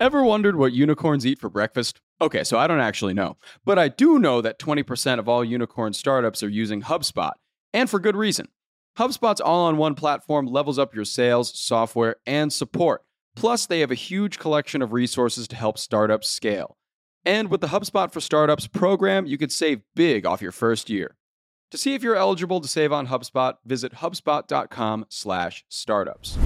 Ever wondered what unicorns eat for breakfast? Okay, so I don't actually know, but I do know that 20% of all unicorn startups are using HubSpot, and for good reason. HubSpot's all on one platform levels up your sales, software, and support. Plus, they have a huge collection of resources to help startups scale. And with the HubSpot for Startups program, you could save big off your first year. To see if you're eligible to save on HubSpot, visit hubspot.com/startups.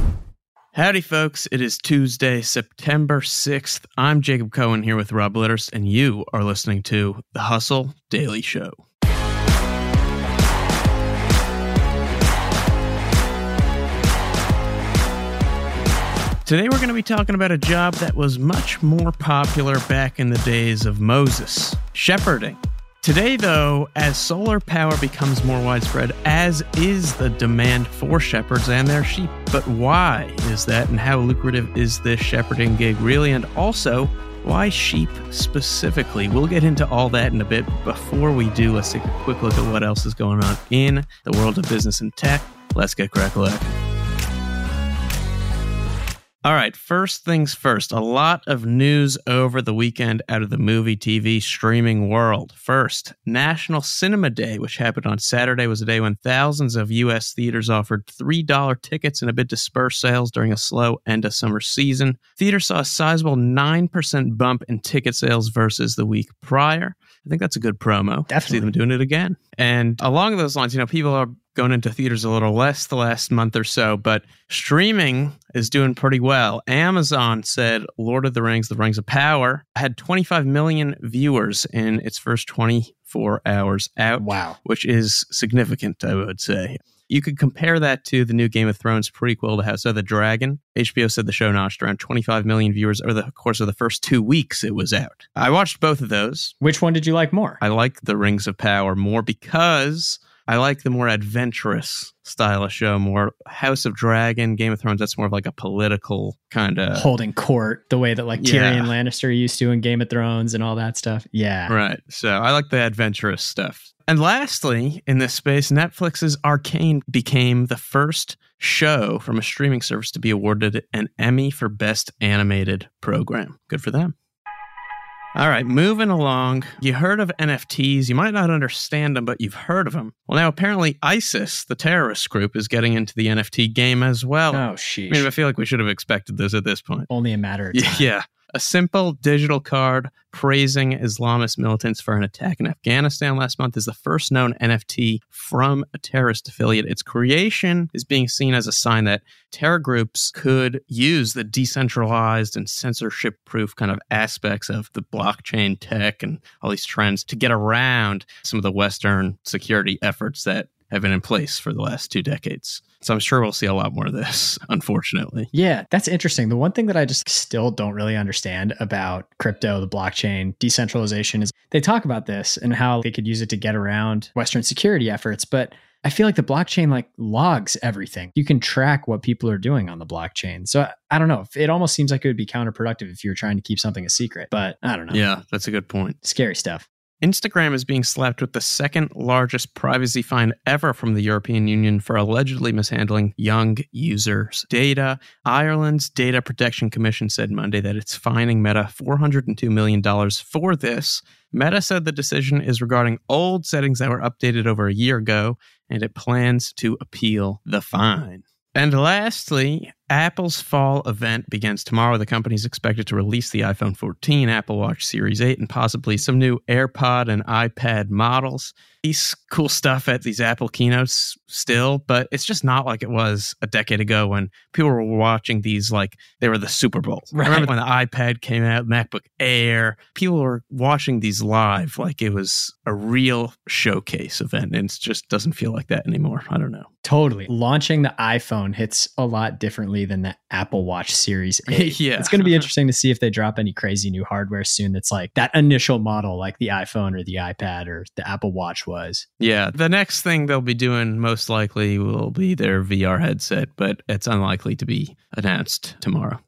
Howdy, folks. It is Tuesday, September 6th. I'm Jacob Cohen here with Rob Litterst, and you are listening to The Hustle Daily Show. Today, we're going to be talking about a job that was much more popular back in the days of Moses shepherding. Today, though, as solar power becomes more widespread, as is the demand for shepherds and their sheep. But why is that, and how lucrative is this shepherding gig really? And also, why sheep specifically? We'll get into all that in a bit. Before we do, let's take a quick look at what else is going on in the world of business and tech. Let's get crackling. All right, first things first. A lot of news over the weekend out of the movie, TV, streaming world. First, National Cinema Day, which happened on Saturday, was a day when thousands of U.S. theaters offered $3 tickets in a bid to spur sales during a slow end of summer season. Theaters saw a sizable 9% bump in ticket sales versus the week prior. I think that's a good promo. Definitely. See them doing it again. And along those lines, you know, people are going into theaters a little less the last month or so, but streaming is doing pretty well. Amazon said Lord of the Rings, The Rings of Power had 25 million viewers in its first 24 hours out. Wow. Which is significant, I would say. You could compare that to the new Game of Thrones prequel, The House of the Dragon. HBO said the show notched around 25 million viewers over the course of the first two weeks it was out. I watched both of those. Which one did you like more? I like The Rings of Power more because I like the more adventurous style of show, more House of Dragon, Game of Thrones. That's more of like a political kind of holding court, the way that like Yeah. Tyrion Lannister used to in Game of Thrones and all that stuff. Yeah. Right. So I like the adventurous stuff. And lastly, in this space, Netflix's Arcane became the first show from a streaming service to be awarded an Emmy for Best Animated Program. Good for them. All right, moving along. You heard of NFTs. You might not understand them, but you've heard of them. Well, now apparently ISIS, the terrorist group, is getting into the NFT game as well. Oh, sheesh. I mean, I feel like we should have expected this at this point. Only a matter of time. yeah. A simple digital card praising Islamist militants for an attack in Afghanistan last month is the first known NFT from a terrorist affiliate. Its creation is being seen as a sign that terror groups could use the decentralized and censorship proof kind of aspects of the blockchain tech and all these trends to get around some of the Western security efforts that have been in place for the last two decades. So I'm sure we'll see a lot more of this, unfortunately. Yeah, that's interesting. The one thing that I just still don't really understand about crypto, the blockchain, decentralization is they talk about this and how they could use it to get around Western security efforts, but I feel like the blockchain like logs everything. You can track what people are doing on the blockchain. So I, I don't know. It almost seems like it would be counterproductive if you were trying to keep something a secret, but I don't know. Yeah, that's a good point. Scary stuff. Instagram is being slapped with the second largest privacy fine ever from the European Union for allegedly mishandling young users' data. Ireland's Data Protection Commission said Monday that it's fining Meta $402 million for this. Meta said the decision is regarding old settings that were updated over a year ago, and it plans to appeal the fine. And lastly, Apple's fall event begins tomorrow. The company is expected to release the iPhone 14, Apple Watch Series 8, and possibly some new AirPod and iPad models. These cool stuff at these Apple keynotes still, but it's just not like it was a decade ago when people were watching these like they were the Super Bowl. I remember when the iPad came out, MacBook Air, people were watching these live like it was a real showcase event, and it just doesn't feel like that anymore. I don't know. Totally. Launching the iPhone hits a lot differently than the Apple Watch Series 8. Yeah. It's going to be interesting to see if they drop any crazy new hardware soon that's like that initial model, like the iPhone or the iPad or the Apple Watch was. Yeah, the next thing they'll be doing most likely will be their VR headset, but it's unlikely to be announced tomorrow.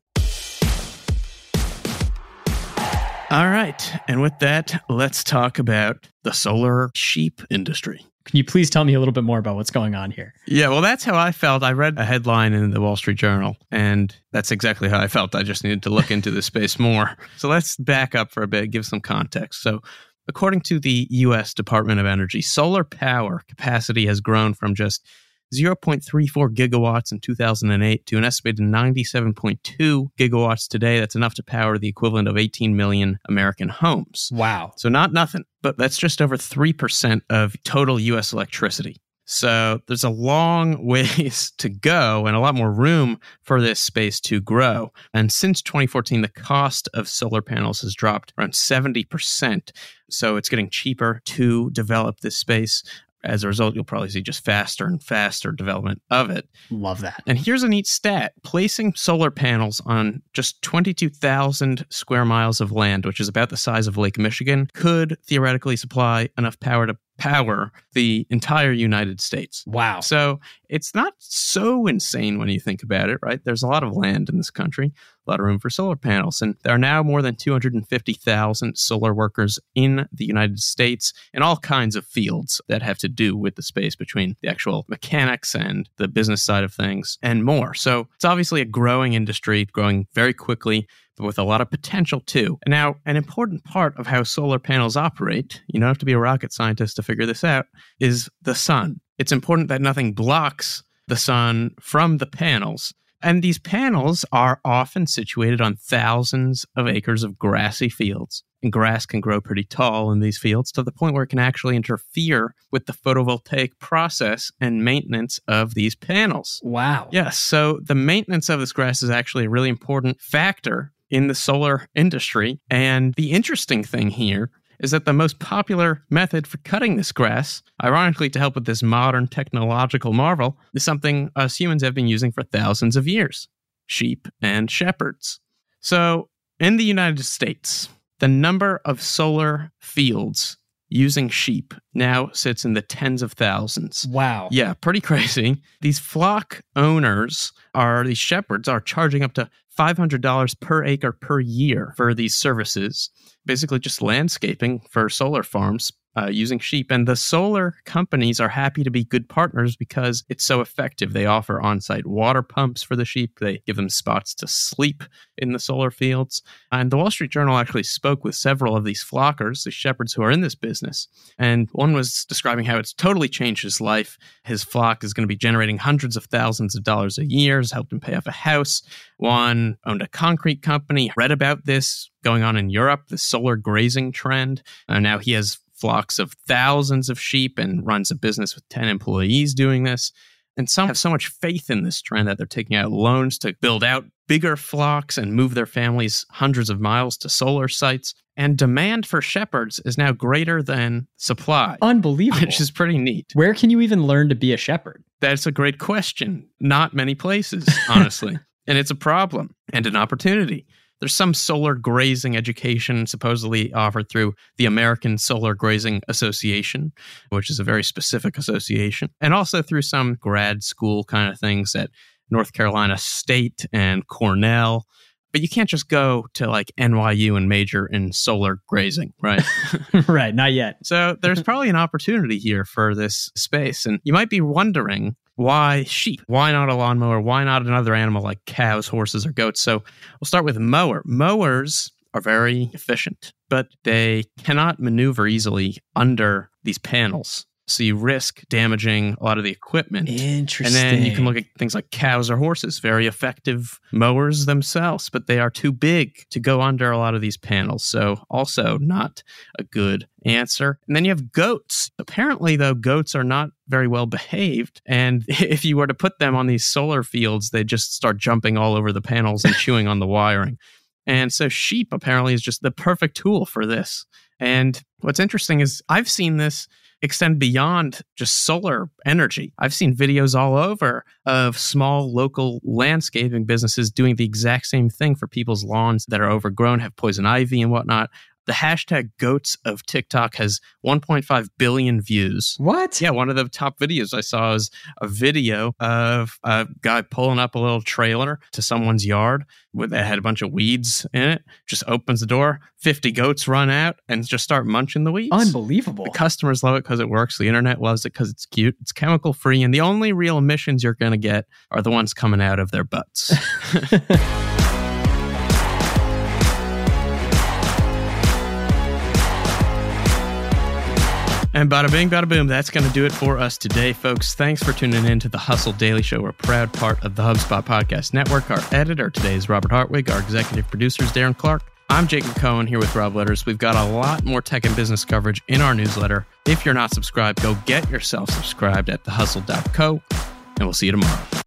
All right, and with that, let's talk about the solar sheep industry. Can you please tell me a little bit more about what's going on here? Yeah, well, that's how I felt. I read a headline in the Wall Street Journal, and that's exactly how I felt. I just needed to look into this space more. So let's back up for a bit, give some context. So, according to the U.S. Department of Energy, solar power capacity has grown from just 0.34 gigawatts in 2008 to an estimated 97.2 gigawatts today. That's enough to power the equivalent of 18 million American homes. Wow. So, not nothing, but that's just over 3% of total US electricity. So, there's a long ways to go and a lot more room for this space to grow. And since 2014, the cost of solar panels has dropped around 70%. So, it's getting cheaper to develop this space as a result, you'll probably see just faster and faster development of it. Love that. And here's a neat stat placing solar panels on just 22,000 square miles of land, which is about the size of Lake Michigan, could theoretically supply enough power to power the entire United States. Wow. So it's not so insane when you think about it, right? There's a lot of land in this country, a lot of room for solar panels. And there are now more than 250,000 solar workers in the United States in all kinds of fields that have to do with the space between the actual mechanics and the business side of things and more. So it's obviously a growing industry, growing very quickly with a lot of potential too. Now, an important part of how solar panels operate, you don't have to be a rocket scientist to figure this out, is the sun. It's important that nothing blocks the sun from the panels. And these panels are often situated on thousands of acres of grassy fields. And grass can grow pretty tall in these fields to the point where it can actually interfere with the photovoltaic process and maintenance of these panels. Wow. Yes. So the maintenance of this grass is actually a really important factor in the solar industry. And the interesting thing here is that the most popular method for cutting this grass, ironically to help with this modern technological marvel, is something us humans have been using for thousands of years sheep and shepherds. So, in the United States, the number of solar fields using sheep now sits in the tens of thousands. Wow. Yeah, pretty crazy. These flock owners are, these shepherds are charging up to $500 per acre per year for these services, basically just landscaping for solar farms uh, using sheep. And the solar companies are happy to be good partners because it's so effective. They offer on site water pumps for the sheep, they give them spots to sleep in the solar fields. And the Wall Street Journal actually spoke with several of these flockers, the shepherds who are in this business. And one was describing how it's totally changed his life. His flock is going to be generating hundreds of thousands of dollars a year, has helped him pay off a house. One owned a concrete company, read about this going on in Europe, the solar grazing trend. And now he has flocks of thousands of sheep and runs a business with 10 employees doing this. And some have so much faith in this trend that they're taking out loans to build out bigger flocks and move their families hundreds of miles to solar sites. And demand for shepherds is now greater than supply. Unbelievable. Which is pretty neat. Where can you even learn to be a shepherd? That's a great question. Not many places, honestly. and it's a problem and an opportunity. There's some solar grazing education supposedly offered through the American Solar Grazing Association, which is a very specific association, and also through some grad school kind of things at North Carolina State and Cornell. But you can't just go to like NYU and major in solar grazing, right? right, not yet. So there's probably an opportunity here for this space. And you might be wondering why sheep? Why not a lawnmower? Why not another animal like cows, horses, or goats? So we'll start with mower. Mowers are very efficient, but they cannot maneuver easily under these panels. So you risk damaging a lot of the equipment. Interesting. And then you can look at things like cows or horses, very effective mowers themselves, but they are too big to go under a lot of these panels. So also not a good answer. And then you have goats. Apparently, though, goats are not very well behaved. And if you were to put them on these solar fields, they just start jumping all over the panels and chewing on the wiring. And so sheep apparently is just the perfect tool for this. And what's interesting is I've seen this extend beyond just solar energy. I've seen videos all over of small local landscaping businesses doing the exact same thing for people's lawns that are overgrown, have poison ivy and whatnot. The hashtag goats of TikTok has 1.5 billion views. What? Yeah, one of the top videos I saw is a video of a guy pulling up a little trailer to someone's yard with that had a bunch of weeds in it. Just opens the door, 50 goats run out and just start munching the weeds. Unbelievable. The customers love it because it works. The internet loves it because it's cute. It's chemical free. And the only real emissions you're going to get are the ones coming out of their butts. And bada bing, bada boom, that's going to do it for us today, folks. Thanks for tuning in to the Hustle Daily Show. We're a proud part of the HubSpot Podcast Network. Our editor today is Robert Hartwig. Our executive producer is Darren Clark. I'm Jacob Cohen here with Rob Litterst. We've got a lot more tech and business coverage in our newsletter. If you're not subscribed, go get yourself subscribed at thehustle.co, and we'll see you tomorrow.